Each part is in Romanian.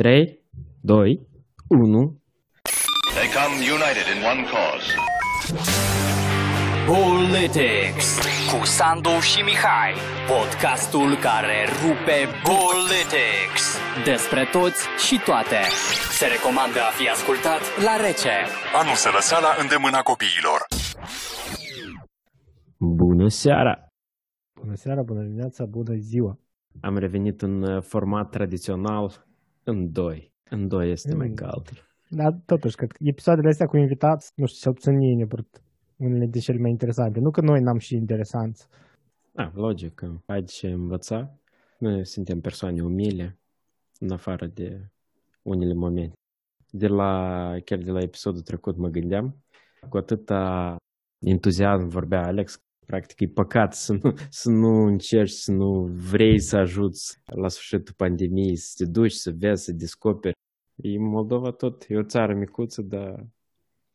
3, 2, 1. They come united in one cause. Politics cu Sandu și Mihai, podcastul care rupe Politics. Despre toți și toate. Se recomandă a fi ascultat la rece. A nu se lăsa la îndemâna copiilor. Bună seara! Bună seara, bună dimineața, bună ziua! Am revenit în uh, format tradițional în doi. În doi este mai Mm. cald. Dar totuși, cred că episoadele astea cu invitați, nu știu, cel puțin mie ne părut unele de cele mai interesante. Nu că noi n-am și interesanți. Da, logic, că ai de ce învăța. Noi suntem persoane umile, în afară de unele momente. De la, chiar de la episodul trecut mă gândeam, cu atâta entuziasm vorbea Alex, practic e păcat să nu, să nu încerci, să nu vrei să ajuți la sfârșitul pandemiei, să te duci, să vezi, să descoperi. E Moldova tot, e o țară micuță, dar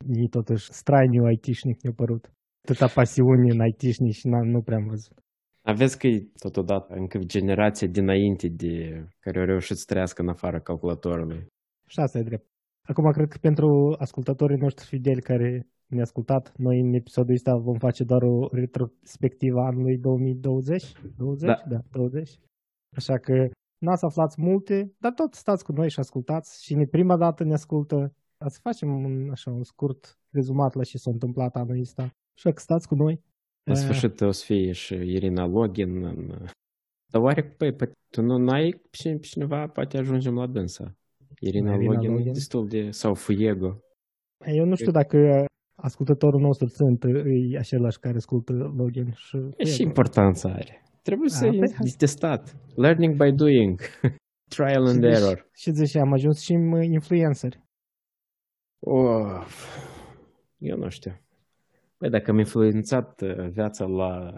Mie totuși strainiu IT-șnic ne-a părut. Atâta pasiune în IT-șnic și n- nu prea am văzut. Aveți că e totodată încă generația dinainte de care au reușit să trăiască în afara calculatorului. Și asta e drept. Acum, cred că pentru ascultătorii noștri fideli care ne-au ascultat, noi în episodul ăsta vom face doar o retrospectivă a anului 2020. 20? Da. da 20. Așa că n-ați aflat multe, dar tot stați cu noi și ascultați. Și ne prima dată ne ascultă. Să facem un, așa, un scurt rezumat la ce s-a întâmplat anul ăsta. Așa că stați cu noi. La Eh, sfârșit o să fie și Irina Login. În... Dar oare, păi, păi, tu nu ai pe cineva, poate ajungem la dânsa. Irina, Irina Login, Login. e destul de... sau Fuego. Eu nu știu dacă ascultătorul nostru sunt e același care ascultă Logan și... E și importanța are. Trebuie A, să păi, hai. e testat. Learning by doing. Trial and Și error. zici- Și zici, am ajuns și în influenceri. Of, eu nu știu. Păi dacă am influențat uh, viața la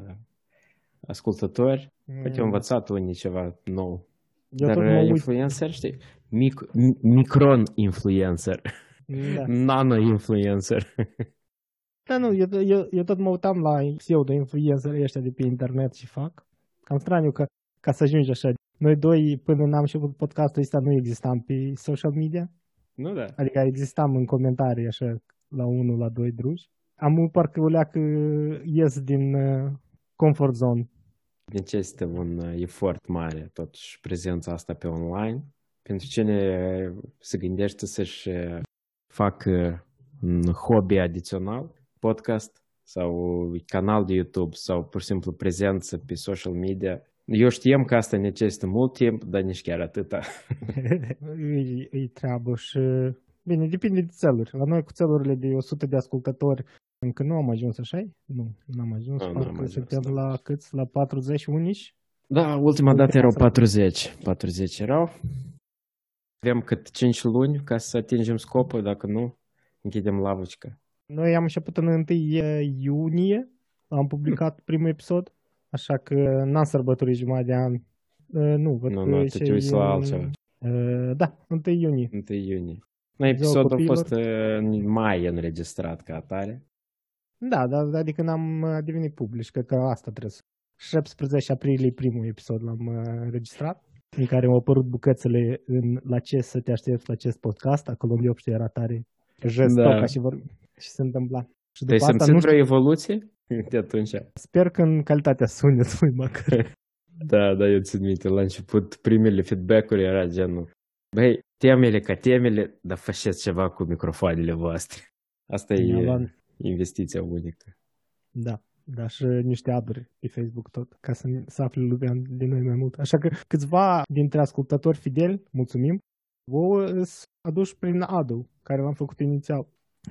ascultători, poate au învățat unii ceva nou. Eu Dar tot mă uh, uit. influencer, știi? Mic, mi- micron influencer. Da. Nano influencer. da, nu, eu, eu, eu tot mă uitam la pseudo-influencerii ăștia de pe internet și fac. Cam straniu că ca să ajungi așa. Noi doi, până n-am început podcastul ăsta, nu existam pe social media. nu da. Adică existam în comentarii așa la unul, la doi druși. Am parcă o leacă ies din uh, comfort zone. Necesită un uh, efort mare, totuși, prezența asta pe online. Pentru cine se gândește să-și uh, facă un hobby adițional, podcast sau canal de YouTube sau pur și simplu prezență pe social media, eu știam că asta necesită mult timp, dar nici chiar atâta. e, e treabă și... Bine, depinde de țeluri. La noi cu țelurile de 100 de ascultători încă nu am ajuns, așa Nu, nu am ajuns. Nu, nu Parcă am ajuns, suntem da. la cât? La 40 unici? Da, ultima dată erau Ultima 40. 40 erau. Avem cât 5 luni ca să atingem scopul, dacă nu, închidem lavăcica. Noi am început în 1 iunie, am publicat primul episod, așa că n-am sărbătorit jumătate de an. Uh, nu, văd Nu, că nu, și te uiți la în- altceva. Uh, da, 1 iunie. 1 iunie. No, episodul a copiilor. fost uh, în mai înregistrat ca atare. Da, dar adică n-am uh, devenit public, cred că asta trebuie să... 17 aprilie primul episod l-am uh, înregistrat, în care au apărut bucățele în La ce să te aștepți la acest podcast, acolo unde obște era tare jestoc Da. și, vor... și se întâmpla. Și Tu ai după asta simțit nu știu, vreo evoluție de atunci? sper că în calitatea sunetului măcar. Da, da, eu țin minte. La început, primele feedback-uri era genul Băi, temele ca temele, dar faceți ceva cu microfoanele voastre. Asta e Mi-a luat- investiția unică. Da, da, și niște aduri pe Facebook tot, ca să, să afle lumea de noi mai mult. Așa că câțiva dintre ascultători fideli, mulțumim, vouă îți aduși prin adu, care l-am făcut inițial.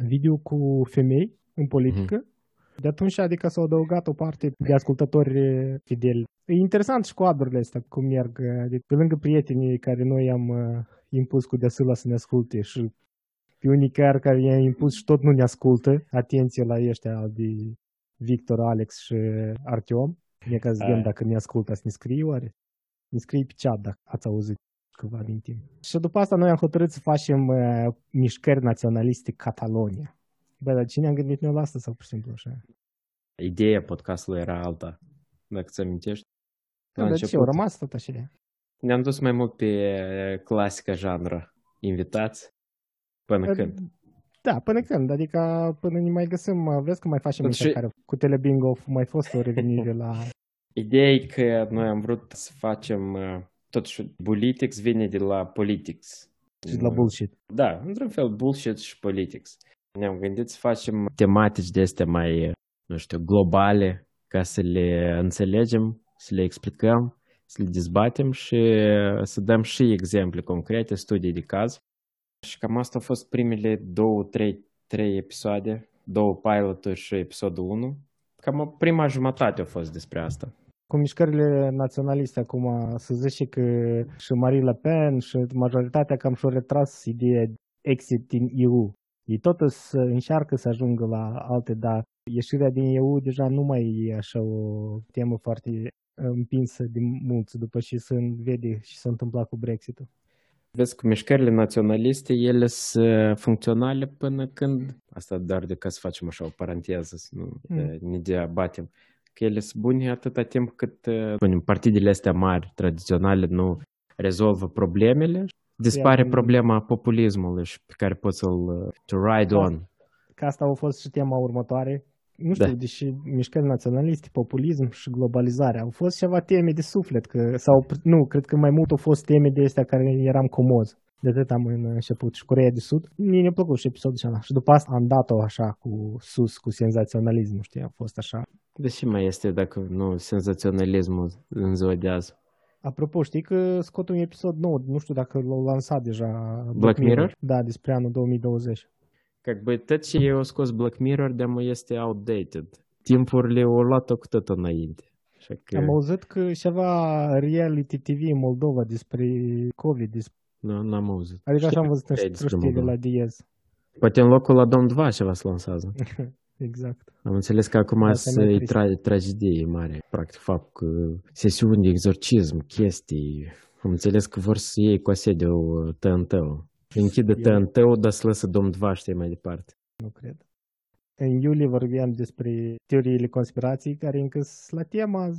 Video cu femei în politică. De atunci, adică s-au adăugat o parte de ascultători eh, fideli. E interesant și cu adurile astea, cum merg. eh, Adică, pe lângă prietenii care noi am eh, impus cu deasula să ne asculte și pe unii chiar care i-am impus și tot nu ne ascultă, atenție la ăștia de Victor, Alex și Artiom. E ca să vedem Hai. dacă ne ascultă, să ne scrie oare? Ne scrie pe chat dacă ați auzit ceva din timp. Și după asta noi am hotărât să facem uh, mișcări naționaliste Catalonia. Bă, dar cine am gândit noi la asta sau pur și simplu așa? Ideea podcastului era alta, dacă ți amintești. La Da, dar ce, au rămas tot așa? Ne-am dus mai mult pe clasica janră. Invitați? Până când? Da, până când, adică până ne mai găsim, vezi că mai facem Până și... și- care cu Telebingo a mai fost o revenire la... Ideea e că noi am vrut să facem, uh, totuși, Politics vine de la Politics. și la bullshit. Da, într-un fel, bullshit și politics. Ne-am gândit să facem tematici de astea mai, nu știu, globale, ca să le înțelegem, să le explicăm, să le dezbatem și să dăm și exemple concrete, studii de caz. Și cam asta au fost primele două, trei, trei episoade, două piloturi și episodul 1. Cam o prima jumătate a fost despre asta. Cu mișcările naționaliste acum, să zici și că și Marie Le Pen și majoritatea cam și-au retras ideea exit din EU. Ei tot să încearcă să ajungă la alte, dar ieșirea din EU deja nu mai e așa o temă foarte împinsă de mulți după ce se vede și s-a întâmplat cu Brexit-ul. Vezi, cu mișcările naționaliste, ele sunt funcționale până când, asta doar de ca să facem așa o paranteză, să nu Mm. mm. ne deabatem, că ele sunt bune atâta timp cât uh, spunem, partidele astea mari, tradiționale, nu rezolvă problemele, dispare în- problema populismului și pe care poți să-l uh, to ride Da. on. Că asta a fost și tema următoare. Nu știu, Da. deși mișcări naționaliste, populism și globalizare au fost ceva teme de suflet, că, sau nu, cred că mai mult au fost teme de astea care eram comozi. De atât am în început și Coreea de Sud. Mie mi-a plăcut și episodul ăla. Și după asta am dat-o așa cu sus, cu senzaționalismul, știi, a fost așa. Deși mai este, dacă nu, senzaționalismul în ziua de azi. Apropo, știi că scot un episod nou, nu știu dacă l-au lansat deja. Black Mirror? Da, despre anul 2020. Ca be, tot ce eu scos Black Mirror de mă este outdated. Timpurile au luat-o cu tot înainte. Am auzit că ceva reality TV în Moldova despre COVID. Despre... Nu, n-am auzit. Adică așa am văzut niște știri de la Diez. Poate în locul la Dom 2 ceva se lansează. Exact. Am înțeles că acum e tra- tragedie mare. Practic, fac sesiuni de exorcism, chestii. Am înțeles că vor să iei coase de TNT-ul. Închide Eu- TNT-ul, dar să lăsă Dom 2, știi, mai departe. Nu cred. În iulie vorbeam despre teoriile conspirației care încă sunt la tema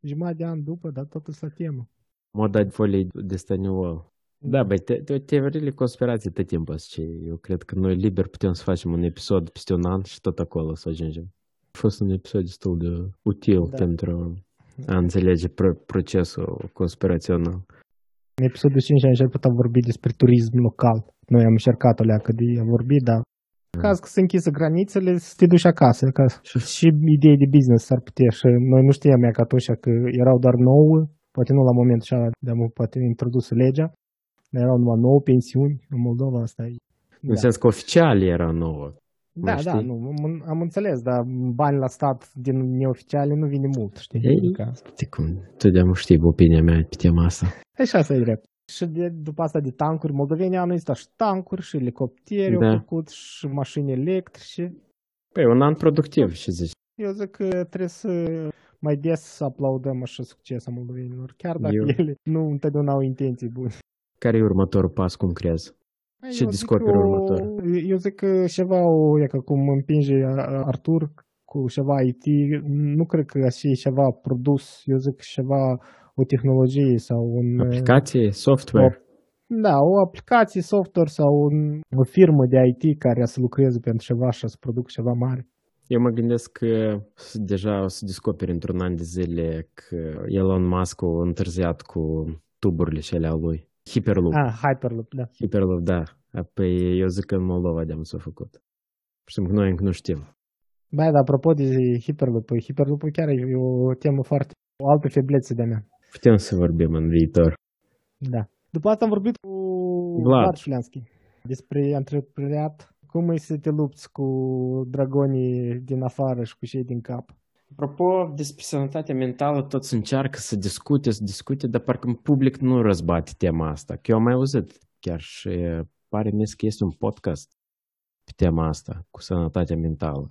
jumătate de an după, dar totul sunt la temă. Moda de folie de stăniuol. Da, băi, te, te, teoriile conspirații tot timpul sunt ce eu cred că noi liber putem să facem un episod peste un an și tot acolo să ajungem. A fost un episod destul de util Da. pentru a înțelege pro- procesul conspirațional. În episodul 5 am început a vorbi despre turism local. Noi am încercat o leacă de a vorbi, dar în caz că se închisă granițele, să te duci acasă. Ca... Și idei de business s-ar putea. Și noi nu știam ea că atunci că erau doar nouă, poate nu la momentul ăla de am poate introdus legea, dar erau numai nouă pensiuni în Moldova, asta e. În sens că oficial era nouă. Da, mai da, știi? nu, am, am înțeles, dar bani la stat din neoficiale nu vine mult, știi? Ei, Adică, Știi cum, totdeauna știi opinia mea pe tema asta. așa să e drept. Și de, după asta de tancuri, moldovenii au existat și tancuri, și elicoptere Da. au făcut, și mașini electrice. Păi, un an productiv, și zici. Eu zic că trebuie să mai des să aplaudăm așa succesul moldovenilor, chiar dacă Eu- ele nu întotdeauna au intenții bune. Care e următorul pas, cum crezi? Ce Eu zic descoperi o- următor? Eu zic că ceva, o, e ca cum împinge a- Artur cu ceva IT, nu cred că așa e ceva produs, eu zic ceva, o tehnologie sau un... Aplicație, software? Da, o aplicație, software sau un, o firmă de IT care să lucreze pentru ceva și să producă ceva mare. Eu mă gândesc că s- deja o să descoperi într-un an de zile că Elon Musk a întârziat cu tuburile și alea lui. Hyperloop. Ah, Hyperloop, da. Hyperloop, da. Păi eu zic că în Moldova de-am s-a făcut. Și că noi încă nu știm. Ba, dar apropo de Hyperloop, Hyperloop chiar e o temă foarte, o altă feblețe de-a mea. Putem să vorbim în viitor. Da. După asta am vorbit cu Vlad. Vlad Șuleanski despre antreprenoriat, cum e să te lupți cu dragonii din afară și cu cei din cap. Apropo, despre sănătatea mentală, toți încearcă să discute, să discute, dar parcă în public nu răzbate tema asta. Că eu am mai auzit chiar și pare mi că este un podcast pe tema asta, cu sănătatea mentală.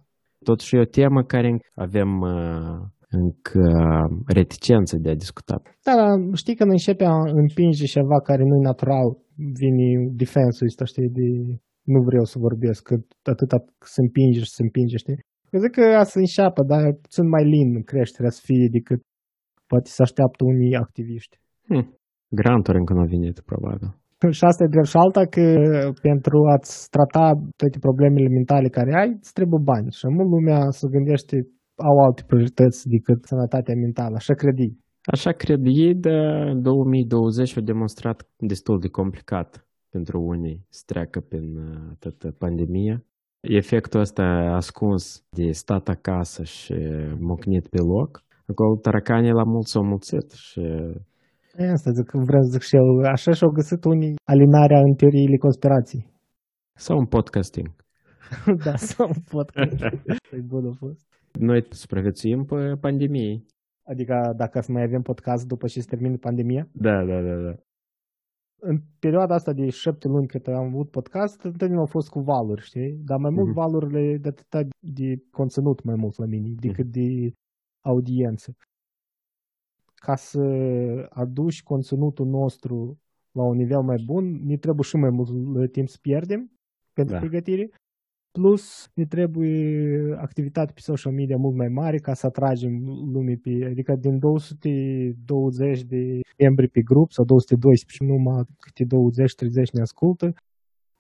Totuși e o temă care încă avem uh, încă reticență de a discuta. Da, dar știi când începe a împinge ceva care nu e natural, vine defensul ăsta, știi, de nu vreau să vorbesc, că atâta se împinge și se împinge, știi? Eu zic că a să înșeapă, dar puțin mai lin creșterea să fie decât poate să așteaptă unii activiști. Hm. Granturi încă nu au venit, probabil. Și asta e drept și alta că pentru a-ți trata toate problemele mentale care ai, îți trebuie bani. Și mult lumea se gândește, au alte priorități decât sănătatea mentală. Așa cred ei. Așa cred ei, dar 2020 a demonstrat destul de complicat pentru unii să treacă prin uh, toată pandemia. Efectul ăsta ascuns de stat acasă și mocnit pe loc, acolo taracanii la mult s-au mulțit și E asta zic, vreau să zic și eu. Așa și-au găsit unii alinarea în teoriile conspirației. sau un podcasting. da, sau un podcast. e bun a fost. Noi supraviețuim pe pandemie. Adică dacă să mai avem podcast după ce se termină pandemia. Da, da, da, da. În perioada asta de șapte luni cât am avut podcast, întâlnirile au fost cu valuri, știi? Dar mai mult Mhm. valurile de atâta de conținut mai mult la mine decât de audiență. Ca să aduci conținutul nostru la un nivel mai bun, ne trebuie și mai mult timp să pierdem pentru Da. pregătire. Plus, ne trebuie activitate pe social media mult mai mare ca să atragem lumii pe... Adică din 220 de membri pe grup sau 212 numai câte 20-30 ne ascultă,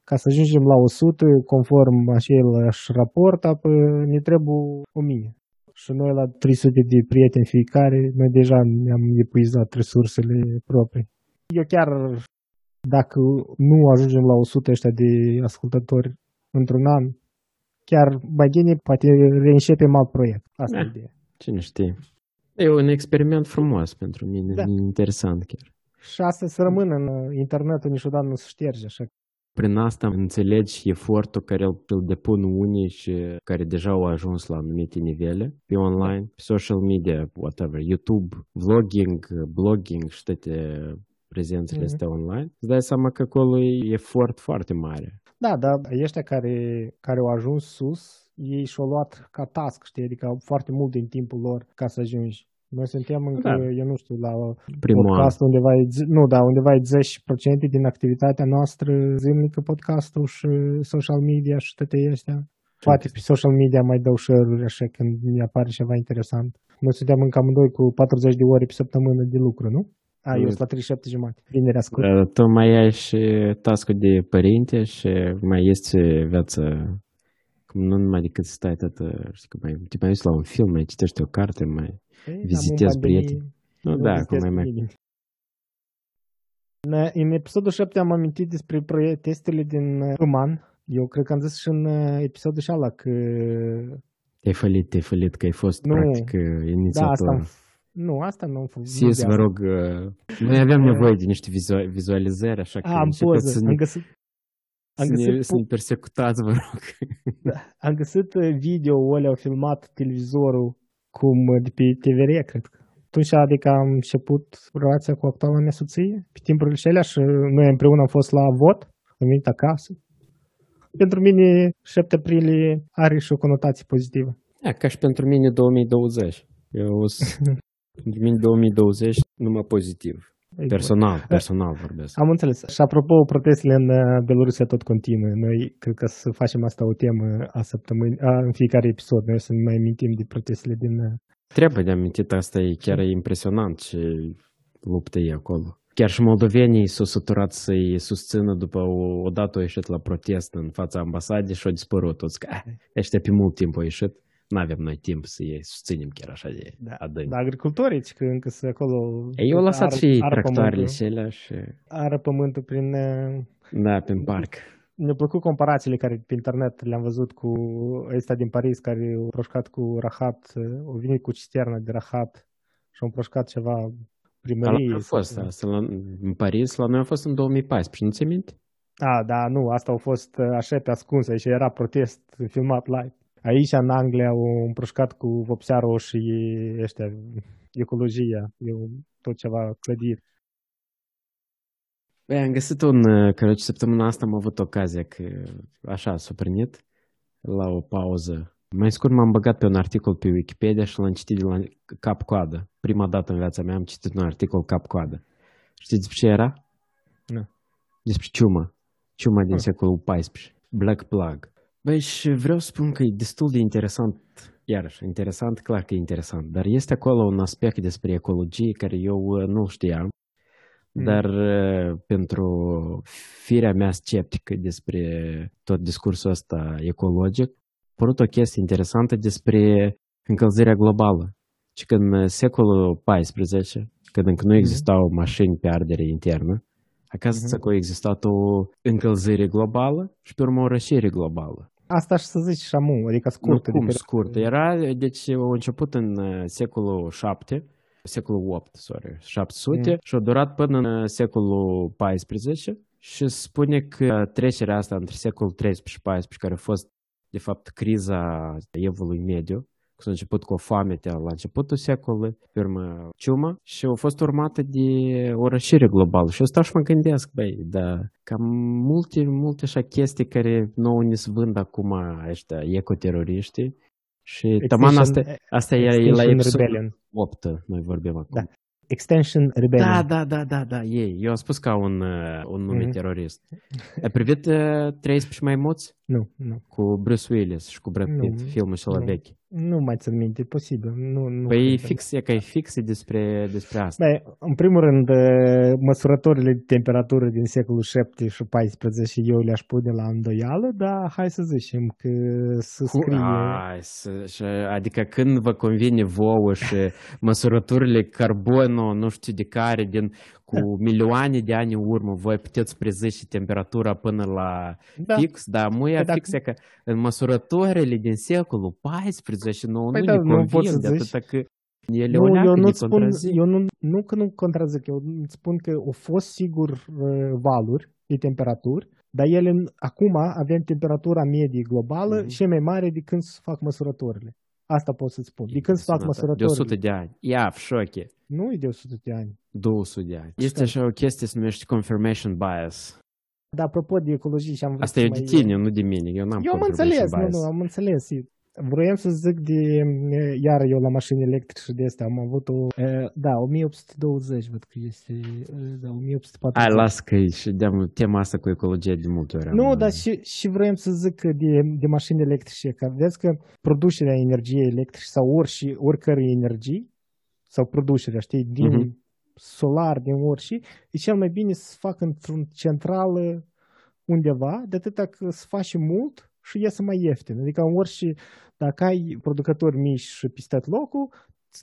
ca să ajungem la 100 conform același raport, apă ne trebuie 1000. Și noi la 300 de prieteni fiecare, noi deja ne-am epuizat resursele proprii. Eu chiar, dacă nu ajungem la 100 ăștia de ascultători într-un an, chiar mai bine poate reîncepem alt proiect. Asta Da. e ideea. Cine știe. E un experiment frumos pentru mine, Da. interesant chiar. Și asta să rămână în uh, internetul niciodată nu se șterge, așa Prin asta înțelegi efortul care îl, îl depun unii și care deja au ajuns la anumite nivele pe online, pe social media, whatever, YouTube, vlogging, blogging și toate prezențele Mhm. astea online. Îți dai seama că acolo e efort foarte mare. Da, dar ăștia care, care au ajuns sus, ei și-au luat ca task, știi, adică au foarte mult din timpul lor ca să ajungi. Noi suntem încă, Da. eu nu știu, la Primul an. podcast undeva, e, z- nu, da, undeva e 10% din activitatea noastră zilnică, podcastul și social media și toate astea. Poate pe social media mai dau share-uri așa când mi apare ceva interesant. Noi suntem încă amândoi cu 40 de ore pe săptămână de lucru, nu? A, eu Mm. sunt la 37 jumate. Vinerea scurt. Uh, Tu mai ai și task de părinte și mai este viața cum nu numai decât să stai tot, uh, știi, că mai, te mai uiți la un film, mai citești o carte, mai Ei, am vizitezi în pandemie, prieteni. Nu, nu da, vizitez cum mai pe mai... nimeni. În, în episodul 7 am amintit despre proie- testele din uh, Uman. Eu cred că am zis și în uh, episodul și ala că... Te-ai fălit, te-ai fălit că ai fost Nu. practic uh, Da, asta inițiator. am, nu, asta nu am făcut. nu Sis, de vă asta. rog, uh, noi aveam nevoie de niște vizua- vizualizări, așa că A, am începeți poză. să Am ne, găsit, am să ne, găsit, să ne persecutați, vă rog. am găsit uh, video-ul ăla, au filmat televizorul cum uh, de pe TVR, cred că. Atunci, adică am început relația cu actuala mea soție pe timpurile și alea și noi împreună am fost la vot, am venit acasă. Pentru mine 7 aprilie are și o conotație pozitivă. Da, ca și pentru mine 2020. Eu sunt, pentru mine 2020 numai pozitiv. Exact. Personal, personal vorbesc. Am înțeles. Și apropo, protestele în uh, Belorusia tot continuă. Noi cred că să facem asta o temă a săptămânii, a, în fiecare episod. Noi să ne mai amintim de protestele din... uh, Trebuie de amintit, asta e chiar e impresionant ce luptă e acolo. Chiar și moldovenii s-au săturat să-i susțină după o, odată au ieșit la protest în fața ambasadei și au dispărut toți. Că, ah, ăștia pe mult timp au ieșit, nu avem noi timp să-i susținem chiar așa de Da, adânc. da agricultorii, ci că încă să acolo... Ei, eu au lăsat ară- și ei ară tractoarele pământul- și alea și... Ară pământul prin... uh, Da, prin parc. Mi-au plăcut comparațiile care pe internet le-am văzut cu ăsta din Paris care au proșcat cu rahat, uh, au venit cu cisterna de rahat și au proșcat ceva La primărie. noi a fost sau- asta, la, în Paris, la noi a fost în 2014, nu ți minte? A, da, nu, asta a fost uh, așa pe ascuns, aici era protest filmat live. Aici, în Anglia, au împrășcat cu vopsea roșie, ăștia, ecologia, eu, tot ceva clădiri. Băi, am găsit un, uh, căruci săptămâna asta am avut ocazia că așa s-a prinit la o pauză. Mai scurt m-am băgat pe un articol pe Wikipedia și l-am citit de la cap-coadă. Prima dată în viața mea am citit un articol cap-coadă. Știți despre ce era? Nu. Despre ciuma. Ciuma din Ah. secolul XIV. Black Plug. Băi, și vreau să spun că e destul de interesant, iarăși, interesant, clar că e interesant, dar este acolo un aspect despre ecologie care eu uh, nu știam. Mm. Dar uh, pentru firea mea sceptică despre tot discursul ăsta ecologic, a apărut o chestie interesantă despre încălzirea globală. Și că în secolul XIV, când încă nu existau mașini pe ardere internă, acasă Mhm. mm-hmm. că a existat o încălzire globală și pe urmă o rășire globală. Asta și să zici și amu, adică scurt. nu cum adică- scurt. Era, deci a început în uh, secolul 7, secolul 8, sorry, 700 Mm. și a durat până în uh, secolul 14 și spune că trecerea asta între secolul 13 și 14, care a fost de fapt criza evului mediu, că s-a început cu o foamete la începutul secolului, pe urmă ciumă și a fost urmată de o rășire globală. Și eu stau și mă gândesc, băi, da, cam multe, multe așa chestii care nouă ne se vând acum ăștia ecoteroriștii și taman asta, asta e, e la Extinction episodul Rebellion. 8, noi vorbim acum. Da. Extension Rebellion. Da, da, da, da, da, ei. Eu am spus ca un, uh, un nume Mhm. terorist. Ai privit uh, 13 maimuți Nu, nu. cu Bruce Willis și cu Brad Nu, Pitt, filmul și la nu. vechi? Nu mai țin minte, e posibil. Nu, nu Păi e cred. fix, e că e fix e despre, despre asta. Băi, în primul rând, eh, măsurătorile de temperatură din secolul 7 și 14 eu le-aș pune la îndoială, dar hai să zicem că să Cu- scrie... Ai, să, și, adică când vă convine vouă și măsurăturile carbonul, nu știu de care, din cu milioane de ani în urmă, voi puteți prezice temperatura până la Da. fix, dar muia Exact. Aia e că în măsurătoarele din secolul 14 nouă păi nu da, ne nu pot să de atâta că ele nu, eu nu spun, contrazic. eu nu, nu că nu contrazic, eu îți spun că au fost sigur uh, valuri de temperaturi, dar ele acum avem temperatura medie globală mm-hmm. și mai mare de când se fac măsurătorile. Asta pot să-ți spun. De când se fac măsurătorile. De 100 de ani. Ia, в șoche. Nu e de 100 de ani. 200 de ani. Este așa o chestie se numește confirmation bias. Dar apropo de ecologie și am vrut Asta să e de mai- tine, nu de mine. Eu n-am Eu am confirmation înțeles, nu, bias. nu, am înțeles. Vroiam să zic de, e, iar eu la mașini electrice de astea am avut o, e, da, 1820, văd că este, e, da, 1840. Hai, las că e și de tema asta cu ecologie de multe ori. am- Nu, dar și, și vroiam să zic că de, de mașini electrice, că vezi că producerea energiei electrice sau orice, oricărei energii, sau producerea, știi, din Mhm. Solar, din orice, e cel mai bine să se facă într-un centrală undeva, de atâta că se face mult și iese mai ieftin. Adică în orice, dacă ai producători mici și peste tot locul,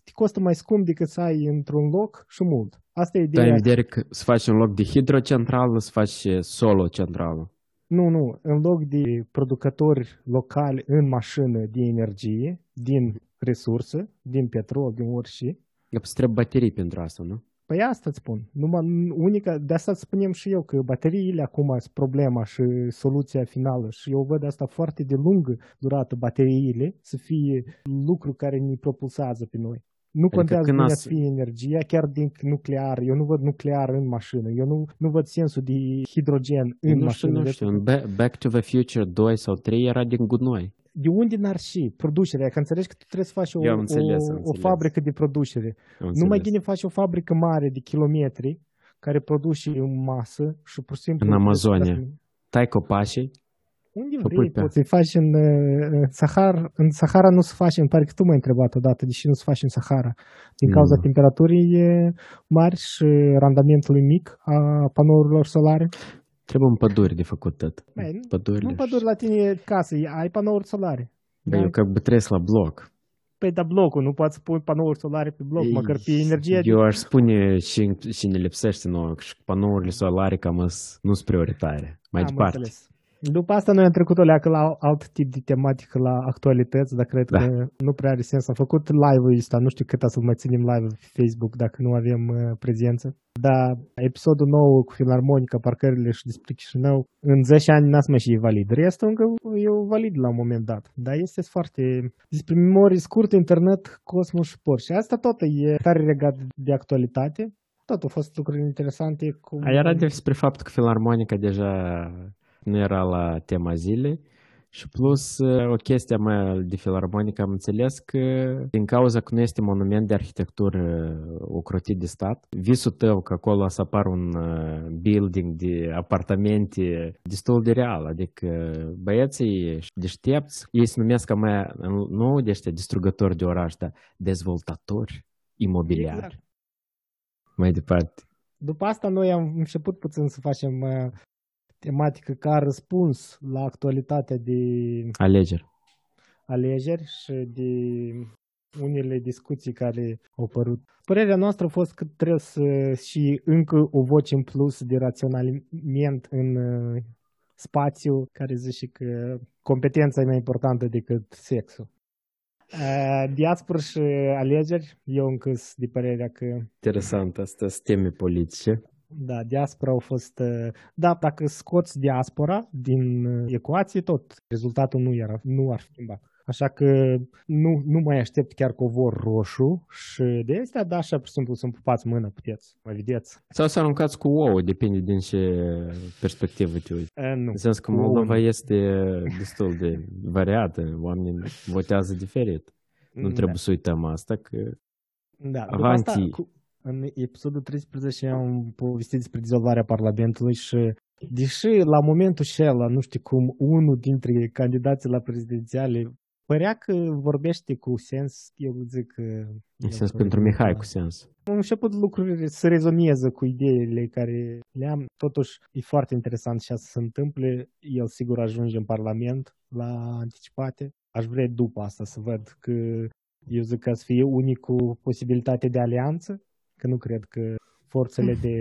te costă mai scump decât să ai într-un loc și mult. Asta e Tu ai ideea. în vedere că să faci în loc de hidrocentrală, să faci solo-centrală. Nu, nu, în loc de producători locali în mașină de energie, din resurse, din petrol, din orice, Îți trebuie baterii pentru asta, nu? Păi asta îți spun. Numai unica, de asta îți spunem și eu, că bateriile acum sunt problema și soluția finală și eu văd asta foarte de lungă durată, bateriile, să fie lucru care ne propulsează pe noi. Nu Adică contează când cum as- să fie energia, chiar din nuclear. Eu nu văd nuclear în mașină. Eu nu, nu văd sensul de hidrogen în nu știu, mașină. nu Deci, știu. În Ba- Back to the Future 2 sau 3 era din gunoi. De unde n-ar și producerea? Că înțelegi că tu trebuie să faci o, Eu am înțeles, o, am o înțeles. fabrică de producere. Am Nu mai înțeles. bine faci o fabrică mare de kilometri care produce în masă și pur și simplu... În Amazonia. Tai copacii, Unde Fă vrei, pui pe- poți să-i faci în, uh, în Sahara. În Sahara nu se face, îmi pare că tu m-ai întrebat odată, deși nu se face în Sahara. Din cauza Nu. temperaturii e, mari și randamentului mic a panourilor solare. Trebuie în păduri de făcut tot. Băi, nu- Pădurile. Nu păduri la tine casă, ai panouri solare. Băi, eu că trăiesc la bloc. Păi, dar blocul, nu poți să pui panouri solare pe bloc, măcar pe energia de Eu aș spune și, și ne lipsește nouă că și panourile solare cam îs- nu sunt prioritare. Mai Am departe. înțeles. După asta noi am trecut o leacă la alt tip de tematică, la actualități, dar cred Da. că nu prea are sens. Am făcut live-ul ăsta, nu știu cât să-l mai ținem live pe Facebook dacă nu avem uh, prezență. Dar episodul nou cu Filarmonica, parcările și despre Chișinău, în 10 ani n-ați mai și e valid. Restul încă e valid la un moment dat. Dar este foarte... Despre memorii scurte, internet, cosmos și Porsche. Asta tot e tare legat de actualitate. Tot au fost lucruri interesante. Cum... A, Era despre faptul că filarmonica deja nu era la tema zilei și plus uh, o chestie mai de filarmonică am înțeles că din cauza că nu este monument de arhitectură uh, ocrotit de stat, visul tău că acolo să apară un uh, building de apartamente destul de real, adică băieții deștepți, ei se numesc ca mai, nu de ăștia distrugători de oraș, dar dezvoltatori imobiliari. Exact. Mai departe. După asta noi am început puțin să facem uh, tematică ca răspuns la actualitatea de Alegeri. alegeri și de unele discuții care au apărut. Părerea noastră a fost că trebuie să și încă o voce în plus de raționament în uh, spațiu care zice că competența e mai importantă decât sexul. Uh, Diaspora și alegeri, eu încă sunt de părerea că Interesant, asta sunt teme politice. Da, diaspora au fost... uh, Da, dacă scoți diaspora din uh, ecuație, tot rezultatul nu, era, nu ar fi schimbat. Așa că nu, nu mai aștept chiar covor roșu și de astea, da, așa, pur și simplu, să-mi pupați mâna, puteți, mă vedeți. Sau să aruncați cu ouă, depinde din ce perspectivă te uiți. Uh, nu. În sens că Cu Moldova ouă. este destul de variată, oamenii votează diferit. Nu Da. trebuie să uităm asta, că Da, după asta, Avanti. cu, în episodul 13 am povestit despre dizolvarea Parlamentului și deși la momentul acela, nu știu cum, unul dintre candidații la prezidențiale părea că vorbește cu sens, eu zic că... în sens pentru Mihai cu sens. Am început lucrurile să rezoneze cu ideile care le-am. Totuși, e foarte interesant și să se întâmple. El sigur ajunge în Parlament la anticipate. Aș vrea după asta să văd că eu zic că să fie unicul posibilitate de alianță, că nu cred că forțele de,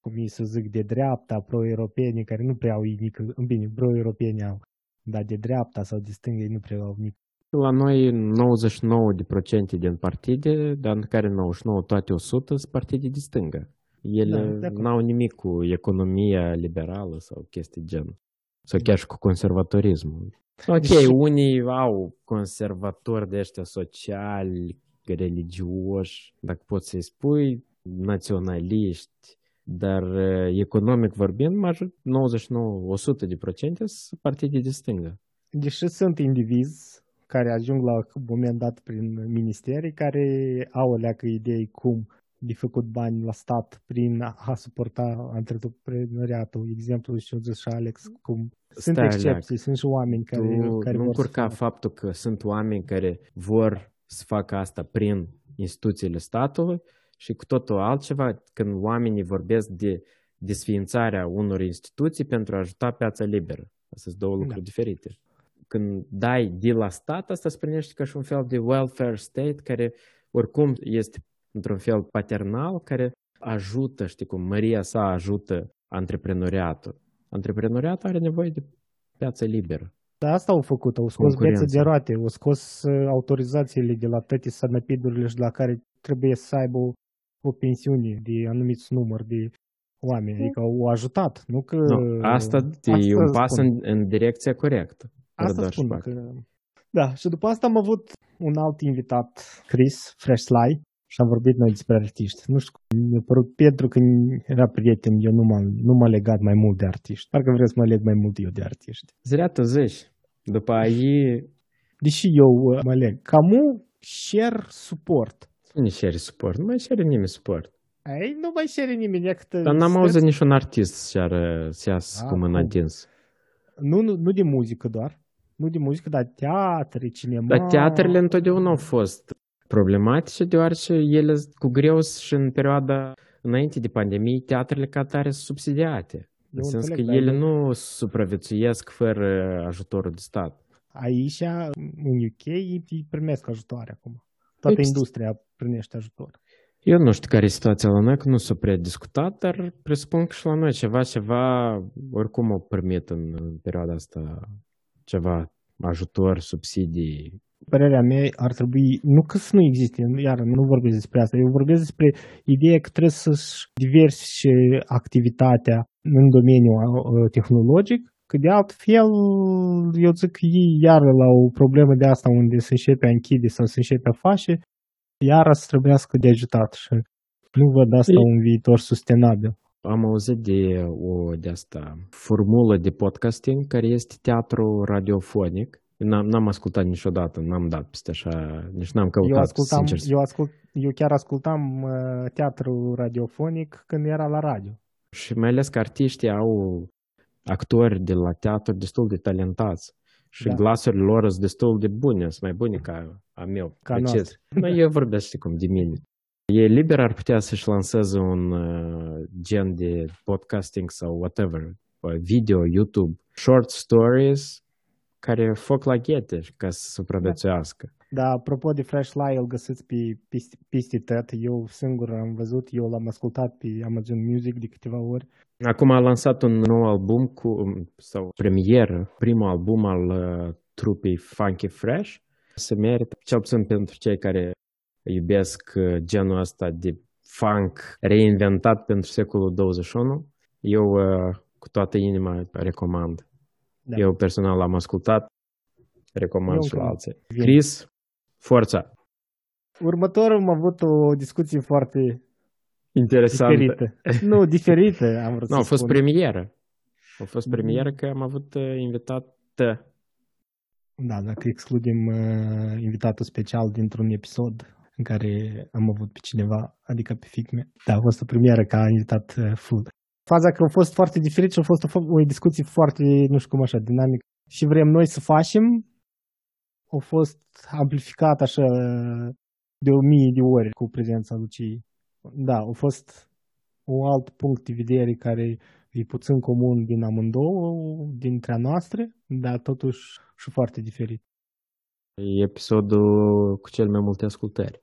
cum îi să zic, de dreapta, pro-europeni, care nu prea au nici, bine, pro-europeni au, dar de dreapta sau de stânga ei nu prea au nici. La noi 99% din partide, dar în care 99 toate 100 sunt partide de stângă. Ele Da, de acord. n-au nimic cu economia liberală sau chestii genul. Sau chiar și cu conservatorismul. Ok, Deși- unii au conservatori de ăștia sociali, religioși, dacă poți să-i spui, naționaliști, dar eh, economic vorbind, major, 99, 100 de procente sunt partide de stângă. Deși sunt indivizi care ajung la un moment dat prin ministerii care au o leacă idei cum de făcut bani la stat prin a suporta antreprenoriatul. Exemplu, și eu zis și Alex, cum sunt Stai, excepții, sunt și oameni care, tu care nu vor să încurca facă. faptul că sunt oameni care vor să facă asta prin instituțiile statului și cu totul altceva când oamenii vorbesc de desființarea unor instituții pentru a ajuta piața liberă. Astea sunt două lucruri diferite. Când dai de la stat, asta se primește ca și un fel de welfare state care oricum este într-un fel paternal, care ajută, știi cum, Maria sa ajută antreprenoriatul. Antreprenoriatul are nevoie de piață liberă. Dar asta au făcut, au scos bețe Concurență. de roate, au scos uh, autorizațiile de la toate sanapidurile și la care trebuie să aibă o, o pensiune de anumiți număr de oameni. Adică au ajutat, nu că... Nu, asta e un pas spun. în, în direcția corectă. fără Asta doar spun șpac. că... Da, și după asta am avut un alt invitat, Chris Fresh Sly, și am vorbit noi despre artiști. Nu știu, cum mi-a părut pentru că era prieten, eu nu m-am, nu m-am legat mai mult de artiști. Parcă vreau să mă leg mai mult eu de artiști. Zreată zici. După aia, Deși eu uh, mă leg. Camu share support. nu ne cere suport, nu mai cere nimeni suport. Ei, nu mai cere nimeni decât... Dar n-am să- auzit niciun artist să ceară să iasă Ah, cu mâna cum? dins. Nu, nu, nu de muzică doar. Nu de muzică, dar teatre, cinema. Dar teatrele întotdeauna au fost problematice, deoarece ele cu greu și în perioada înainte de pandemie, teatrele ca tare sunt subsidiate. În Eu sens că înțeleg, dar ele eu- nu supraviețuiesc fără ajutorul de stat. Aici, în UK, ei primesc ajutoare acum. Toată Păi, industria primește ajutor. Eu nu știu care e situația la noi, că nu s-a prea discutat, dar presupun că și la noi ceva, ceva, oricum au primit în în perioada asta ceva ajutor, subsidii. Părerea mea ar trebui, nu că să nu existe, iar nu vorbesc despre asta, eu vorbesc despre ideea că trebuie să-și diversi activitatea în domeniul uh, tehnologic, că de altfel, eu zic că ei iar la o problemă de asta unde se începe a închide sau se începe a face, iar să trebuiască de ajutat și nu văd asta Ei- un viitor sustenabil. Am auzit de o de asta formulă de podcasting care este teatru radiofonic. N-am, n-am ascultat niciodată, n-am dat peste așa, nici n-am Eu căutat, ascultam, sincer. să- eu, ascult, eu chiar ascultam uh, teatru radiofonic când era la radio. Și mai ales că artiștii au actori de la teatru destul de talentați. Și Da. glasurile lor sunt destul de bune, sunt mai bune ca a meu. Ca precis. noastre. Nu, eu vorbesc, știi cum, de mine. Ei liber ar putea să-și lanseze un uh, gen de podcasting sau whatever, uh, video, YouTube, short stories care foc la ghete ca să supraviețuiască. Da, apropo de Fresh Lie, îl găsiți pe piste, piste tot. Eu singur am văzut, eu l-am ascultat pe Amazon Music de câteva ori. Acum a lansat un nou album cu, sau premieră, primul album al uh, trupei Funky Fresh. Se merită, cel puțin pentru cei care iubesc uh, genul ăsta de funk reinventat pentru secolul 21. Eu uh, cu toată inima recomand. Da. Eu personal l-am ascultat, recomand Eu și la încă alții. vin. Chris, forța! Următorul am avut o discuție foarte Interesant. diferită. nu, diferită, am vrut Nu, a să fost spun. premieră. A fost Mhm. premieră că am avut uh, invitat Da, dacă excludem uh, invitatul special dintr-un episod în care am avut pe cineva, adică pe ficme. Da, a fost o premieră ca invitat uh, full. Faza că a fost foarte diferit și a fost o, fo- o discuție foarte, nu știu cum așa, dinamic. Și vrem noi să facem, a fost amplificat așa de o mie de ori cu prezența Luciei. Da, a fost un alt punct de vedere care e puțin comun din amândouă, dintre a noastre, dar totuși și foarte diferit. E episodul cu cel mai multe ascultări.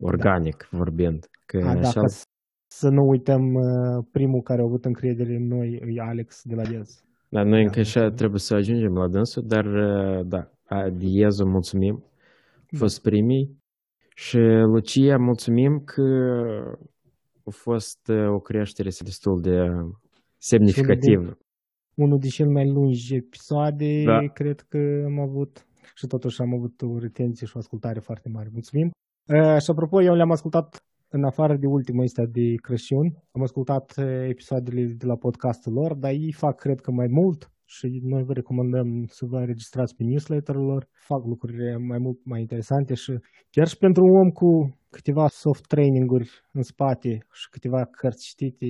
Organic vorbind. Că A, da, așa... ca să- să nu uităm uh, primul care a avut încredere în noi, e Alex de la Diaz. Dar noi Da, încă așa mulțumim. trebuie să ajungem la dânsul, dar uh, da, a, Diezu mulțumim, a fost primii și Lucia mulțumim că a fost uh, o creștere destul de semnificativă. Unul din cele mai lungi episoade, Da. cred că am avut și totuși am avut o retenție și o ascultare foarte mare. Mulțumim! Uh, și apropo, eu le-am ascultat în afară de ultima ăsta de Crăciun, am ascultat uh, episoadele de la podcastul lor, dar ei fac, cred că, mai mult și noi vă recomandăm să vă înregistrați pe newsletter-ul lor, fac lucruri mai mult mai interesante și chiar și pentru un om cu câteva soft training-uri în spate și câteva cărți citite,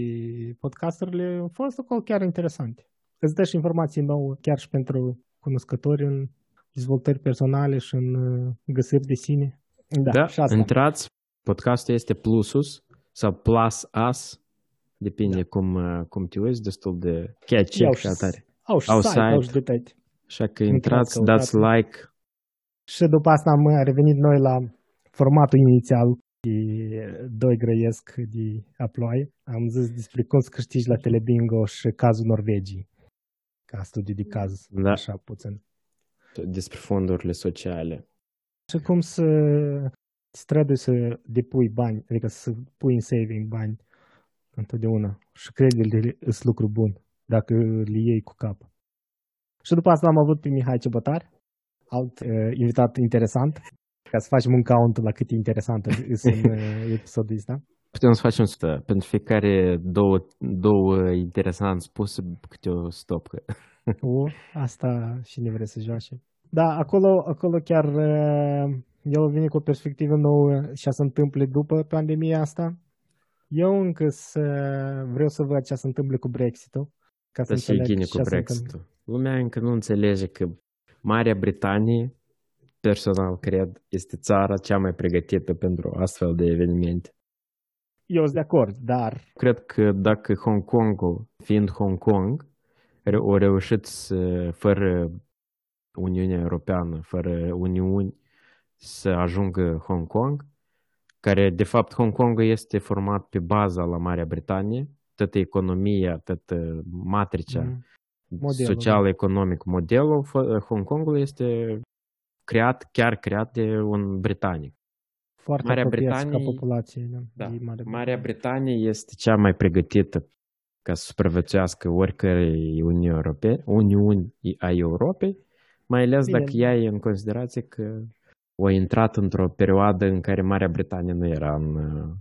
podcasturile au fost acolo chiar interesante. Îți dă și informații nouă, chiar și pentru cunoscători în dezvoltări personale și în uh, găsiri de sine. Da, da și asta. intrați, podcastul este Plusus sau Plus Us, depinde cum, uh, cum te uiți, destul de catchy Iau și atare. Au și Au site, au site. și detalii. Așa că Intrați, intrați, dați căutați. like, Și după asta am uh, revenit noi la formatul inițial de doi grăiesc de aploaie. Am zis despre cum să câștigi la Telebingo și cazul Norvegii. Ca studiu de caz, Da. așa puțin. despre fondurile sociale. Și cum să îți trebuie să depui bani, adică să pui în saving bani întotdeauna. Și creditele sunt lucru bun, dacă le iei cu cap. Și după asta l-am avut pe Mihai Cebătar, alt uh, invitat interesant, ca să facem un count la cât e interesant sunt în uh, episodul ăsta. Putem să facem sută. Pentru fiecare două, două interesant spuse câte o stopcă. O, asta și ne vrea să joace. Da, acolo, acolo chiar uh, el a venit cu o perspectivă nouă și se întâmplă după pandemia asta. Eu încă să vreau să văd ce se întâmplă cu Brexit-ul. Ca să Dar și înțeleg ghine ce cu se Brexit-ul. Lumea încă nu înțelege că Marea Britanie, personal cred, este țara cea mai pregătită pentru astfel de evenimente. Eu sunt de acord, dar Cred că dacă Hong Kongul, fiind Hong Kong, re- au reușit să, fără Uniunea Europeană, fără Uniuni, să ajungă Hong Kong, care de fapt Hong Kong este format pe baza la Marea Britanie, toată economia, toată matricea Mm. Modelul, social-economic, modelul fă- Hong Kongului este creat, chiar creat de un britanic. foarte Marea apropiați ca Britanie- populație. Da, Da. de Marea Marea Britanie este cea mai pregătită ca să supraviețuiască oricărei Uniuni Europene, Uniuni a Europei, mai ales Bine. dacă ea e în considerație că a intrat într-o perioadă în care Marea Britanie nu era în uh,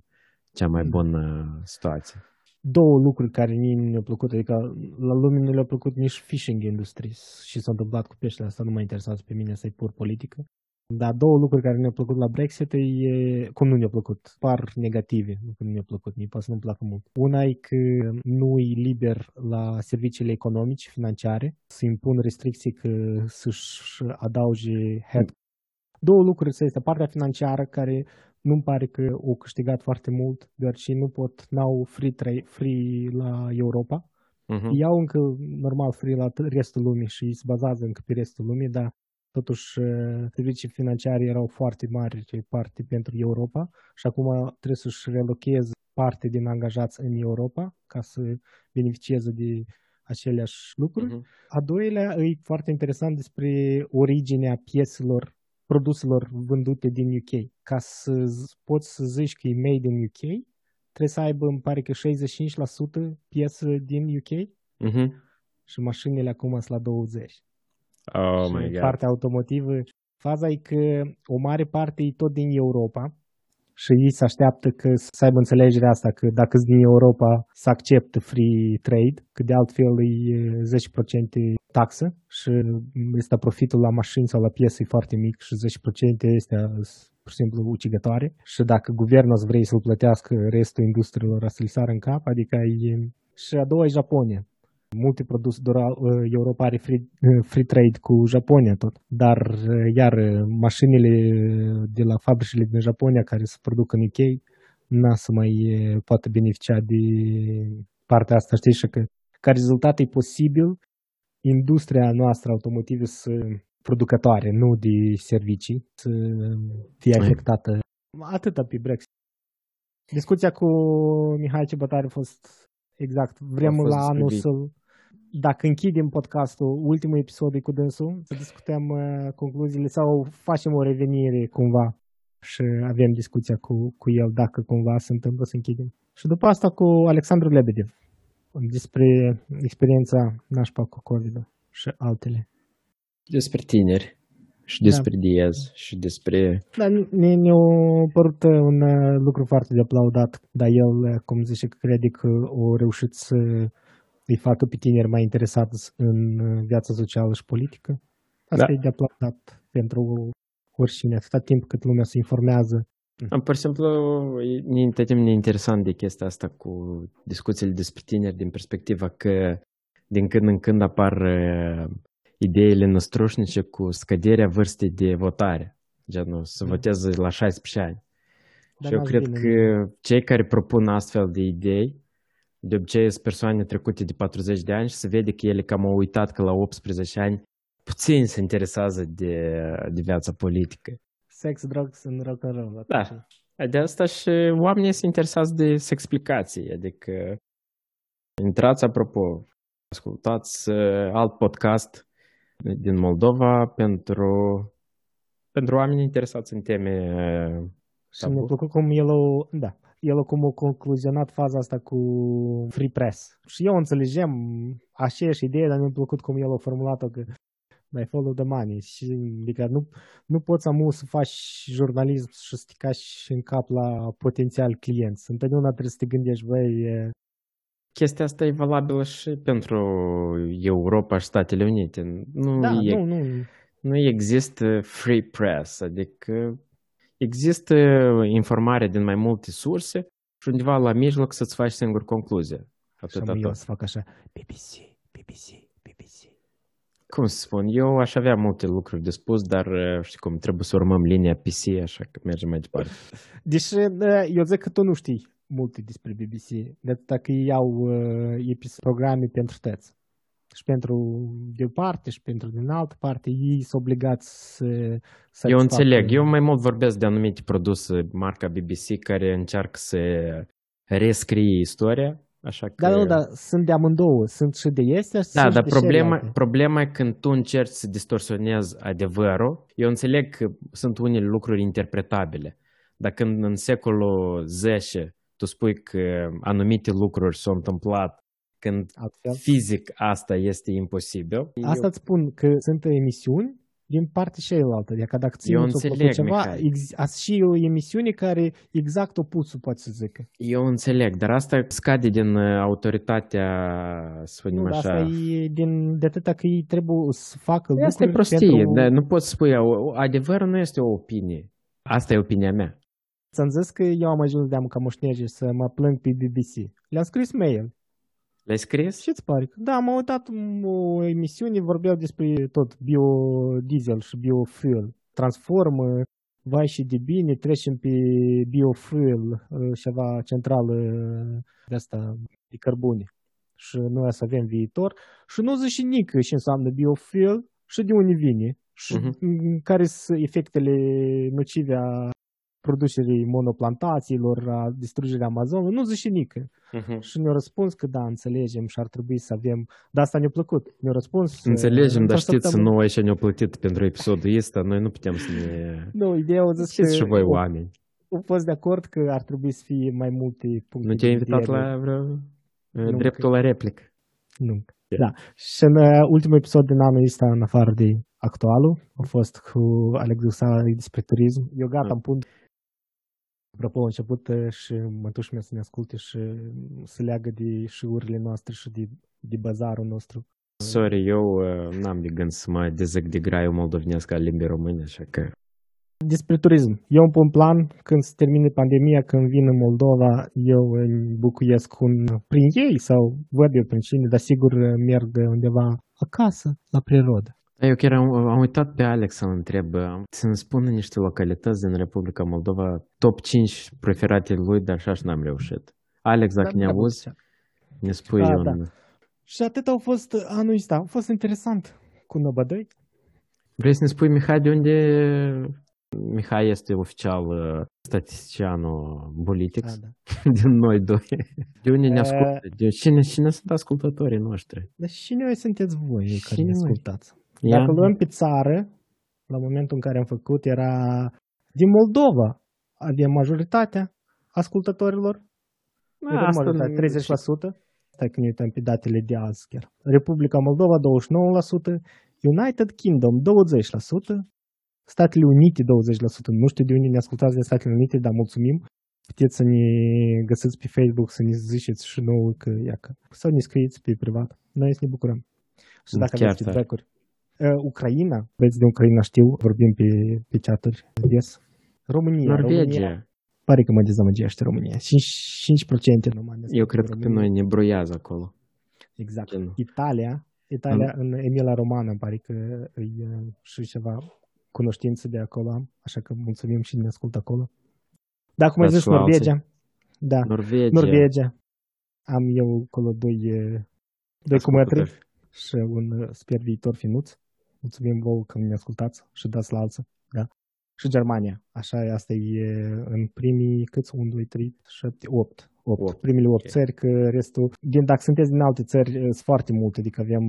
cea mai Mm. bună situație. două lucruri care mie nu mi-au plăcut, adică la lume nu le-a plăcut nici fishing industries și s-a întâmplat cu peștele asta, nu mă interesează pe mine să-i pur politică. Dar două lucruri care ne-au plăcut la Brexit e, cum nu ne-au plăcut, par negative, nu că nu mi-au plăcut, mie poate să nu-mi placă mult. Una e că nu e liber la serviciile economice, financiare, să impun restricții că să-și adauge head două lucruri să este. Partea financiară, care nu-mi pare că au câștigat foarte mult, deoarece nu pot, n-au free, trade, free la Europa. Mhm. Iau încă normal free la t- restul lumii și se bazează încă pe restul lumii, dar totuși uh, servicii financiare erau foarte mari parte pentru Europa și acum trebuie să-și relocheze parte din angajați în Europa ca să beneficieze de aceleași lucruri. Mhm. A doilea e foarte interesant despre originea pieselor, produselor vândute din UK. Ca să z- poți să zici că e made in UK, trebuie să aibă, îmi pare că 65% piesă din UK Mhm. și mașinile acum sunt la 20%. Oh și my god. partea automotivă, faza e că o mare parte e tot din Europa și ei se așteaptă că să aibă înțelegerea asta că dacă sunt din Europa să acceptă free trade, că de altfel e e, 10% taxă și este profitul la mașini sau la piese e foarte mic și 10% este pur și simplu ucigătoare. Și dacă guvernul îți vrei să-l plătească restul industriilor să li sară în cap, adică e... Și a doua e Japonia multe produse doar uh, Europa are free, uh, free trade cu Japonia tot, dar uh, iar uh, mașinile de la fabricile din Japonia care se produc în UK n-a să mai uh, poată beneficia de partea asta, știi, și că ca rezultat e posibil industria noastră automotivă să producătoare, nu de servicii, să fie Ai. afectată atâta pe Brexit. Discuția cu Mihai Cebătare a fost exact. Vrem A fost la despre anul viitor. să dacă închidem podcastul, ultimul episod e cu dânsul, să discutăm uh, concluziile sau facem o revenire cumva și avem discuția cu, cu el dacă cumva se întâmplă să închidem. Și după asta cu Alexandru Lebedev despre experiența nașpa cu covid și altele. Despre tineri și Da. despre Diaz și despre... Dar ne, ne-a părut uh, un uh, lucru foarte de aplaudat, dar el, uh, cum zice, că crede că a reușit să îi facă pe tineri mai interesați în uh, viața socială și politică. Asta Da. e de aplaudat pentru oricine, atâta timp cât lumea se informează. Am, pur și simplu, e- ne- pe tine ne interesant de chestia asta cu discuțiile despre tineri din perspectiva că din când în când apar uh, ideile năstrușnice cu scăderea vârstei de votare. Genul, să Da. voteze la 16 ani. Dar și eu n-ați cred bine, că cei care propun astfel de idei, de obicei sunt persoane trecute de 40 de ani și se vede că ele cam au uitat că la 18 ani puțin se interesează de, de viața politică. Sex, drugs and rock and roll. Da. De asta și oamenii se interesează de explicații, adică intrați apropo, ascultați uh, alt podcast din Moldova pentru, pentru oameni interesați în teme uh, Și mi-a tabu. plăcut cum el o, da, el cum a concluzionat faza asta cu free press. Și eu înțelegem aceeași idee, dar mi-a plăcut cum el a formulat-o că mai follow the money. Și, adică nu, nu poți amu să faci jurnalism și să te cași în cap la potențial clienți. Întotdeauna trebuie să te gândești, băi, e, Chestia asta e valabilă și pentru Europa și Statele Unite. Nu, da, e, nu, nu, nu există free press, adică există informare din mai multe surse și undeva la mijloc să-ți faci singur concluzia. și Atâta am eu tot. să fac așa, BBC, BBC, BBC. Cum să spun, eu aș avea multe lucruri de spus, dar uh, știi cum, trebuie să urmăm linia PC, așa că mergem mai departe. Deși da, eu zic că tu nu știi multe despre BBC, de atâta că ei au uh, epis- programe pentru tăți. Și pentru de o parte și pentru din altă parte, ei sunt obligați să, să Eu îți înțeleg, facă- eu mai mult vorbesc de anumite produse marca BBC care încearcă să rescrie istoria, așa că... Da, nu, dar sunt de amândouă. Sunt și de este și Da, sunt și dar de problema, celelalte. problema e când tu încerci să distorsionezi adevărul. Eu înțeleg că sunt unele lucruri interpretabile, dar când în secolul X tu spui că anumite lucruri s-au întâmplat când Altfel. fizic asta este imposibil, Asta îți spun că sunt emisiuni din partea cealaltă. Adică dacă ții Eu nu ți-o plăcut înțeleg, ceva, Mihai. ex- ați și o emisiune care exact opusul poate să zică. eu înțeleg, dar asta scade din uh, autoritatea, să spunem Nu, dar așa. asta e din, de atâta că ei trebuie să facă Asta e lucruri prostie, pentru... dar nu poți spune, o- adevărul nu este o opinie. Asta e opinia mea. Ți-am zis că eu am ajuns de-am ca moștege să mă plâng pe BBC. Le-am scris mail. L-ai scris? Ce-ți pare? Da, am uitat o emisiune, vorbeau despre tot biodiesel și biofuel. transformă, vai și de bine, trecem pe biofuel, ceva centrală de asta, de cărbune. Și noi să avem viitor. Și nu zice nici ce înseamnă biofuel și de unde vine. Și uh-huh. care sunt efectele nocive a producerii monoplantațiilor, a distrugerii Amazonului, nu zice nică. Uh-huh. Și ne-a răspuns că da, înțelegem și ar trebui să avem... Dar asta ne-a plăcut. Ne-a răspuns... Înțelegem, dar știți, să nu aici ne-a plătit pentru episodul ăsta, noi nu putem să ne... Nu, ideea a zis Știți că... și voi oameni. Au fost de acord că ar trebui să fie mai multe puncte Nu te-ai invitat la vreo... Nu, dreptul la replică? Nu. Yeah. Da. Și în uh, ultimul episod din anul ăsta, în afară de actualul, a fost cu Alex Dusa despre turism. Eu gata, mm. am pun Apropo, a început și mătuși mea să ne asculte și să leagă de șiurile noastre și de, de bazarul nostru. Sorry, eu uh, n-am de gând să mă dezec de graiul moldovenesc al limbii române, așa că... Despre turism. Eu îmi pun plan, când se termine pandemia, când vin în Moldova, eu îmi bucuiesc un, prin ei sau văd eu prin cine, dar sigur merg undeva acasă, la prirodă. Eu chiar am, am uitat pe Alex să-l întreb, să-mi spună niște localități din Republica Moldova, top 5 preferate lui, dar așa și n-am reușit. Alex, dacă da, ne auzi, ne spui da, un... Da. Și atât au fost anul ăsta, a fost interesant cu Nobădăi. Vrei să ne spui, Mihai, de unde Mihai este oficial uh, statisticianul Politics, da, da. din noi doi. De unde ne ascultă? De cine, cine sunt ascultătorii noștri? Dar cine sunteți voi care ne ascultați? Dacă luăm pe țară, la momentul în care am făcut, era din Moldova. Avem majoritatea ascultătorilor. Da, asta majoritatea, 30%. Stai că ne uităm pe datele de azi chiar. Republica Moldova 29%, United Kingdom 20%, Statele Unite 20%. Nu știu de unde ne ascultați de Statele Unite, dar mulțumim. Puteți să ne găsiți pe Facebook, să ne ziceți și nouă că, iacă, sau ne scrieți pe privat. Noi să ne bucurăm. Și dacă aveți feedback-uri, Uh, Ucraina, vezi de Ucraina știu, vorbim pe, pe chaturi des. România. Norvegia. România. Pare că mă dezamăgește România. 5%, 5% numai. Eu cred că pe noi ne broiază acolo. Exact. Genul. Italia, Italia în, în Emilia Romană, pare că e și ceva cunoștință de acolo am, așa că mulțumim și ne ascultă acolo. Da, cum ai zis, Norvegia. Da, Norvegia. Norvegia. Am eu acolo doi, doi cumătri și un sper viitor finuț. Mulțumim vouă că ne ascultați și dați la alții. Da? Și Germania. Așa, asta e în primii, câți? 1, 2, 3, 7, 8. 8. 8. Primele 8 okay. țări, că restul, din, dacă sunteți din alte țări, sunt foarte multe, adică avem,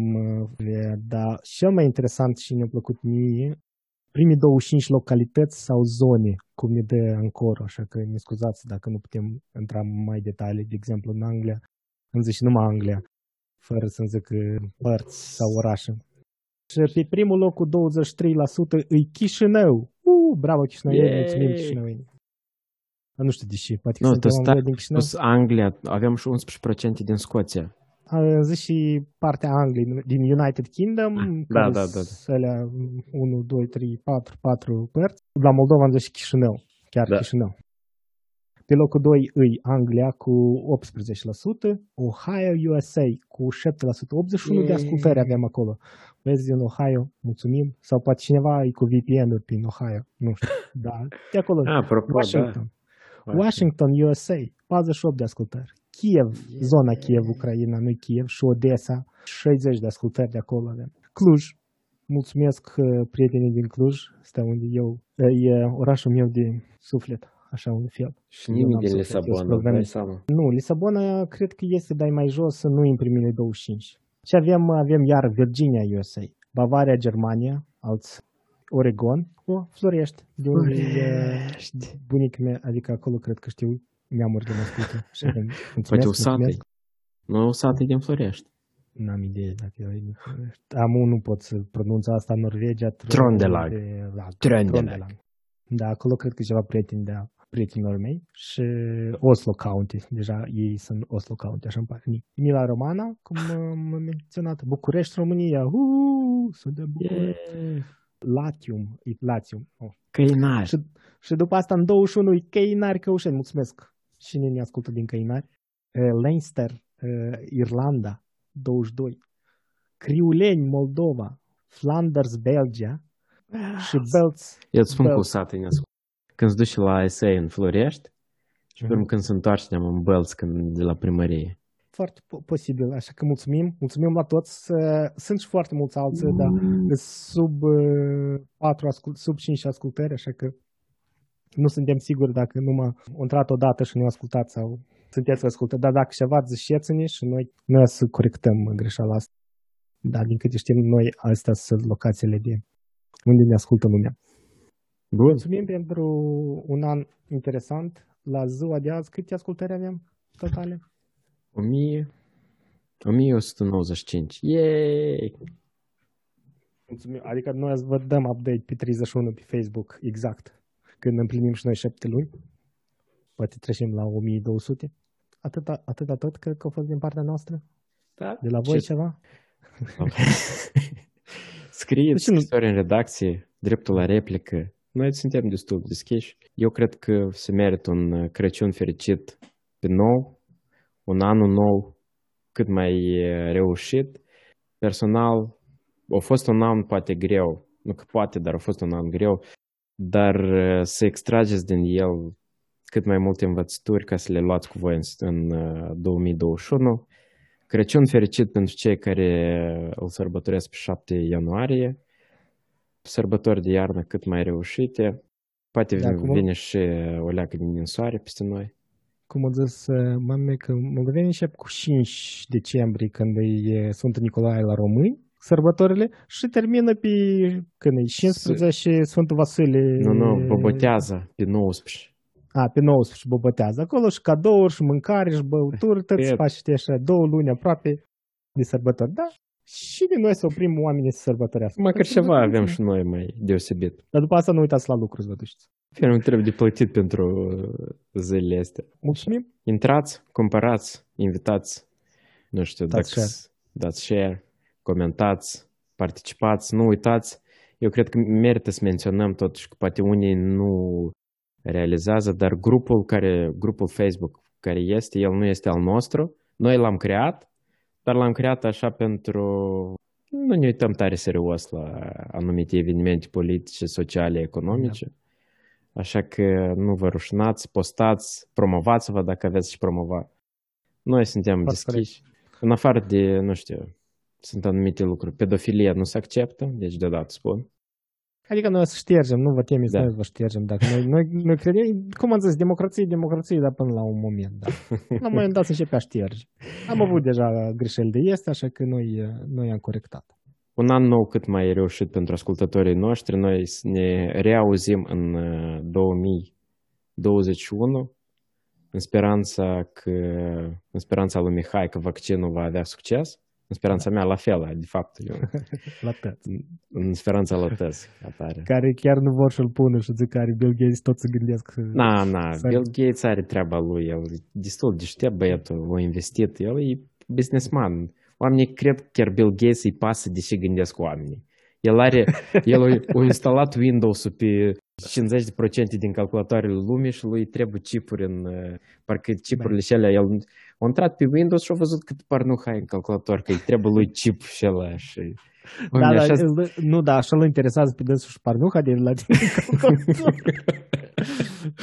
dar cel mai interesant și ne-a plăcut mie, primii 25 localități sau zone, cum ne dă Ancor, așa că ne scuzați dacă nu putem intra mai detalii, de exemplu în Anglia, îmi zice numai Anglia, fără să zic părți sau orașe. Și pe primul loc cu 23% îi Chișinău. Uh, bravo Chișinău, yeah. mulțumim Chișinău. Nu știu de ce, poate nu, tu stai, din Chișinău. Anglia, avem și 11% din Scoția. A zis și partea Angliei, din United Kingdom, da, da, da, da. alea 1, 2, 3, 4, 4 părți. La Moldova am zis și Chișinău, chiar da. Chișinău. Pe locul 2 îi Anglia cu 18%, Ohio USA cu 7%, 81 e... de ascultări avem acolo. Vezi din Ohio, mulțumim. Sau poate cineva e cu VPN-uri prin Ohio, nu știu. Da, de acolo. A, apropo, Washington. Da. Washington, USA, 48 de ascultări. Kiev, yeah. zona Kiev, Ucraina, nu Kiev, și Odessa, 60 de ascultări de acolo avem. Cluj, mulțumesc uh, prietenii din Cluj, stă unde eu, e orașul meu de suflet așa un fel. Și nimic din Lisabona, seama. Nu, Lisabona cred că este, dar mai jos, nu în primele 25. Și avem, avem iar Virginia, USA, Bavaria, Germania, alți Oregon, o, Florești, de unde Florești. bunica mea, adică acolo cred că știu neamuri de născute. Poate o sate. Nu o sate din Florești. N-am idee dacă e din Florești. Am nu pot să pronunț asta în Norvegia. Trondelag. Trondelag. Da, acolo cred că ceva prieteni de prietenilor mei și Oslo County, deja ei sunt Oslo County, așa îmi pare. Mila Romana, cum am menționat, București, România, uuu, sunt de București. Yeah. Latium, e Latium. Oh. Căinari. Și, și după asta în 21 e Căinari Căușeni, mulțumesc. Cine ne ascultă din Căinari? Uh, Leinster, uh, Irlanda, 22. Criuleni, Moldova, Flanders, Belgia, și belts. Eu îți spun Belt. cu satul ascult. Când se duce la SA în Florești și pe urmă când se întoarce ne-am în Belts când, de la primărie. Foarte po- posibil, așa că mulțumim. Mulțumim la toți. Uh, Sunt și foarte mulți alții, dar sunt sub uh, 4 ascult, sub 5 ascultări, așa că nu suntem siguri dacă numai au intrat o dată și nu ascultați sau sunteți ascultări. Dar dacă ceva ziceți-ne și noi, noi o să corectăm greșeala asta. Dar din câte știm noi, astea sunt locațiile de unde ne ascultă lumea. Bun. Mulțumim pentru un an interesant. La ziua de azi, câte ascultări avem totale? 1000, 1195. Yay! Mulțumim. Adică noi îți vă dăm update pe 31 pe Facebook, exact. Când împlinim și noi șapte luni. Poate trecem la 1200. Atâta, atâta tot cred că a fost din partea noastră. Da. De la voi Ce- ceva? Scrieți Deci nu- scrisori în redacție, dreptul la replică. Noi suntem destul de deschiși. Eu cred că se merită un uh, Crăciun fericit pe nou, un anul nou cât mai uh, reușit. Personal, a fost un an poate greu, nu că poate, dar a fost un an greu, dar uh, să extrageți din el cât mai multe învățături ca să le luați cu voi în, în uh, 2021. Crăciun fericit pentru cei care îl sărbătoresc pe 7 ianuarie. Sărbători de iarnă cât mai reușite. Poate Da, cum- vine și o leacă din ninsoare peste noi. Cum a zis uh, mame că Moldoveni încep cu 5 decembrie când e uh, Sfântul Nicolae la români, sărbătorile, și termină pe când e 15 Sfântul Vasile. Nu, nu, bobotează pe 19. A, pe 19 bobotează. Acolo și cadouri, și mâncare, și băuturi, tot Cred. se face știi, așa, două luni aproape de sărbători. Da, și de noi să oprim oamenii să sărbătorească. Măcar Că ceva sărbători avem nu. și noi mai deosebit. Dar după asta nu uitați la lucru să vă duceți. Fie nu trebuie de plătit pentru uh, zilele astea. Mulțumim! Intrați, cumpărați, invitați, nu știu, Dați dacă share. s- dați share, comentați, participați, nu uitați. Eu cred că merită să menționăm totuși că poate unii nu realizează, dar grupul care, grupul Facebook care este, el nu este al nostru. Noi l-am creat, dar l-am creat așa pentru... Nu ne uităm tare serios la anumite evenimente politice, sociale, economice. Așa că nu vă rușinați, postați, promovați-vă dacă aveți și promova. Noi suntem Foarte deschiși. În afară de, nu știu, sunt anumite lucruri. Pedofilia nu se acceptă, deci deodată spun. Adică noi o să ștergem, nu vă temeți, Da. noi vă ștergem. Dacă noi, noi, noi credem, cum am zis, democrație, democrație, dar până la un moment, da. La un moment dat se începe a șterge. Am avut deja greșeli de este, așa că noi, noi am corectat. Un an nou cât mai reușit pentru ascultătorii noștri. Noi s- ne reauzim în uh, 2021 în speranța că, în speranța lui Mihai că vaccinul va avea succes. În speranța mea, la fel, de fapt, eu, La tăți. în speranța la tăzi, atare. Care chiar nu vor să-l pună și zic care Bill Gates tot se gândesc. Na, na, Să- Bill Gates are treaba lui, el e destul de deștept băiatul, a investit, el e businessman. Oamenii cred că chiar Bill Gates îi pasă de ce gândesc oamenii. El are, el a, a instalat Windows-ul pe 50% din calculatoarele lumii și lui trebuie chipuri în, uh, parcă chipurile și alea, el a intrat pe Windows și a văzut cât parnuhai în calculator, că îi trebuie lui chip și ăla și... Da, Oamenii da, așa îl- nu, da, așa îl interesează pe dânsul și parnuha de la tine.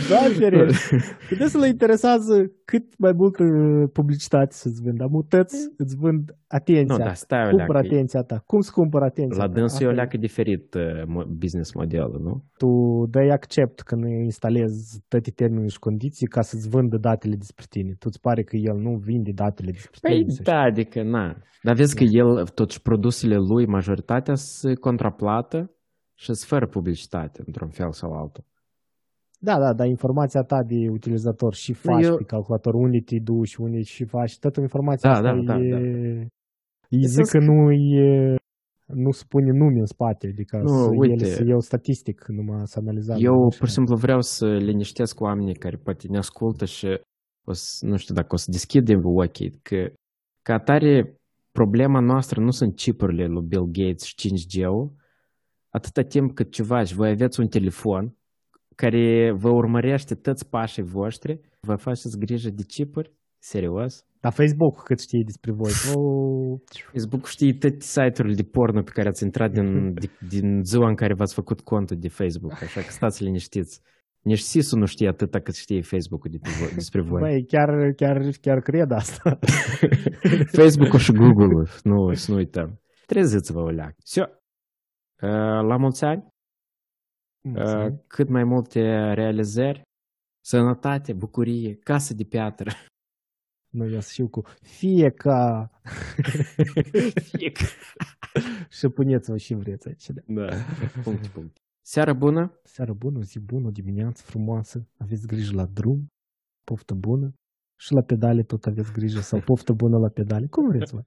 da, serios. Pe dânsul îl interesează cât mai mult uh, publicitate să-ți vând. Amutăți îți vând atenția. Nu, da, stai o Cumpără leacă. atenția ta. Cum să cumpără atenția La ta? dânsul e o Asta leacă diferit uh, mo- business modelul, nu? Tu dai accept când instalezi toate termenii și condiții ca să-ți vândă datele despre tine. Tu îți pare că el nu vinde datele despre Păi tine. să da, adică na. Dar vezi că el, totuși produsele lui, majoritatea sunt contraplată și sunt fără publicitate, într-un fel sau altul. Da, da, dar informația ta de utilizator și faci eu- pe calculator, unde te duci, unde și faci, toată informația Da, asta da, da, e... da. Îi zic că nu e... Nu spune nume în spate, adică Nu, să uite. ele să iau statistic, numai să analizăm. Eu, pur și simplu, vreau să liniștesc oamenii care poate ne ascultă și o să, nu știu dacă o să deschidem ochii, că ca atare problema noastră nu sunt chipurile lui Bill Gates și 5G-ul, atâta timp cât ceva și voi aveți un telefon care vă urmărește toți pașii voștri, vă faceți grijă de chipuri? Serios? Dar Facebook cât știe despre voi? Oh, Facebook știe toate site-urile de porno pe care ați intrat din, de, din ziua în care v-ați făcut contul de Facebook, așa că stați liniștiți. Nici SIS-ul nu știe atâta cât știe Facebook-ul de voi, despre voi. Băi, chiar, chiar, chiar cred asta. Facebook-ul și Google-ul, nu, să nu uităm. Treziți-vă, oleac. Все. La mulți ani, Mulțumim. cât mai multe realizări, sănătate, bucurie, casă de piatră. Nu, eu știu cu fie ca... și puneți-vă și vreți aici. Da. Da, punct, punct. Seară bună! Seară bună, zi bună, dimineață frumoasă. Aveți grijă la drum, poftă bună. Și la pedale tot aveți grijă sau poftă bună la pedale. Cum vreți, voi?